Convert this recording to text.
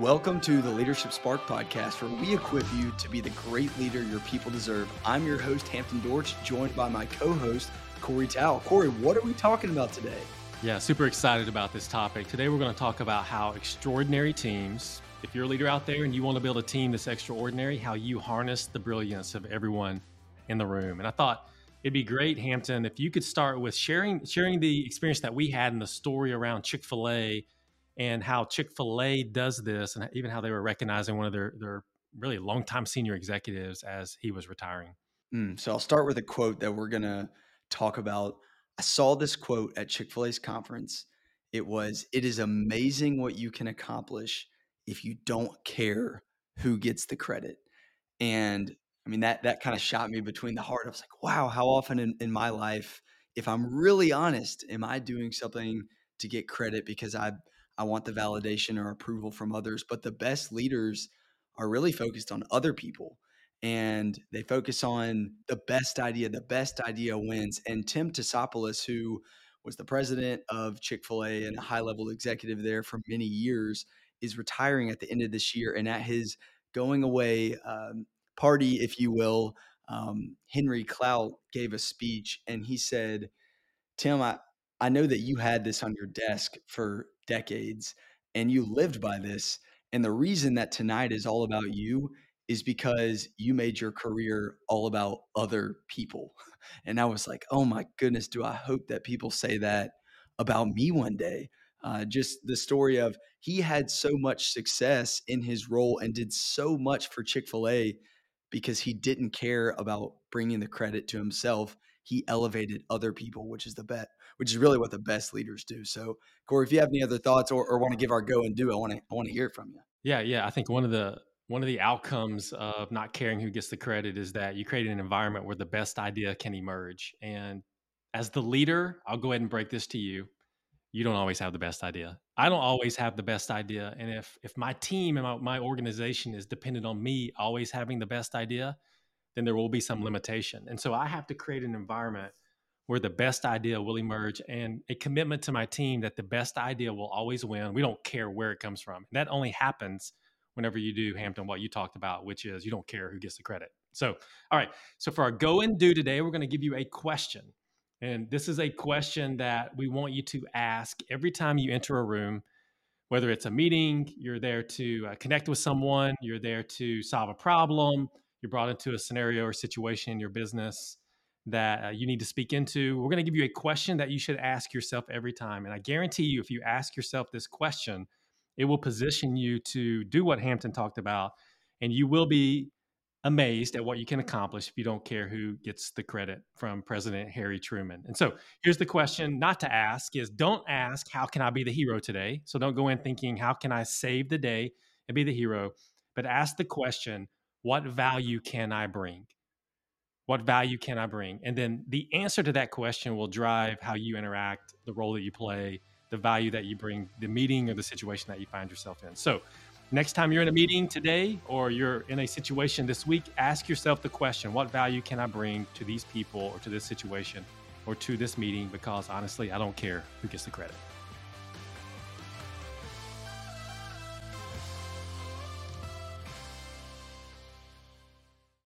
Welcome to the Leadership Spark podcast, where we equip you to be the great leader your people deserve. I'm your host, Hampton Dortch, joined by my co host, Corey Tao. Corey, what are we talking about today? Yeah, super excited about this topic. Today, we're going to talk about how extraordinary teams, if you're a leader out there and you want to build a team that's extraordinary, how you harness the brilliance of everyone in the room. And I thought it'd be great, Hampton, if you could start with sharing sharing the experience that we had and the story around Chick Fil A and how Chick Fil A does this, and even how they were recognizing one of their their really longtime senior executives as he was retiring. Mm, so I'll start with a quote that we're gonna talk about. I saw this quote at Chick Fil A's conference. It was, "It is amazing what you can accomplish if you don't care who gets the credit." And I mean that that kind of shot me between the heart. I was like, "Wow, how often in, in my life, if I'm really honest, am I doing something to get credit because I I want the validation or approval from others. But the best leaders are really focused on other people and they focus on the best idea. The best idea wins. And Tim Tassopoulos, who was the president of Chick fil A and a high level executive there for many years, is retiring at the end of this year. And at his going away um, party, if you will, um, Henry Clout gave a speech and he said, Tim, I, I know that you had this on your desk for decades and you lived by this. And the reason that tonight is all about you is because you made your career all about other people. And I was like, oh my goodness, do I hope that people say that about me one day? Uh, just the story of he had so much success in his role and did so much for Chick fil A because he didn't care about bringing the credit to himself. He elevated other people, which is the bet which is really what the best leaders do. So, Corey, if you have any other thoughts or, or want to give our go and do, I want to I want to hear from you. Yeah, yeah. I think one of the one of the outcomes of not caring who gets the credit is that you create an environment where the best idea can emerge. And as the leader, I'll go ahead and break this to you. You don't always have the best idea. I don't always have the best idea. And if if my team and my, my organization is dependent on me always having the best idea, then there will be some limitation. And so I have to create an environment where the best idea will emerge and a commitment to my team that the best idea will always win. We don't care where it comes from. And that only happens whenever you do Hampton what you talked about, which is you don't care who gets the credit. So, all right. So for our go and do today, we're going to give you a question. And this is a question that we want you to ask every time you enter a room, whether it's a meeting, you're there to uh, connect with someone, you're there to solve a problem, you're brought into a scenario or situation in your business that uh, you need to speak into. We're going to give you a question that you should ask yourself every time. And I guarantee you, if you ask yourself this question, it will position you to do what Hampton talked about. And you will be amazed at what you can accomplish if you don't care who gets the credit from President Harry Truman. And so here's the question not to ask is don't ask, how can I be the hero today? So don't go in thinking, how can I save the day and be the hero? But ask the question, what value can I bring? what value can I bring? And then the answer to that question will drive how you interact, the role that you play, the value that you bring, the meeting or the situation that you find yourself in. So, next time you're in a meeting today or you're in a situation this week, ask yourself the question what value can I bring to these people or to this situation or to this meeting? Because honestly, I don't care who gets the credit.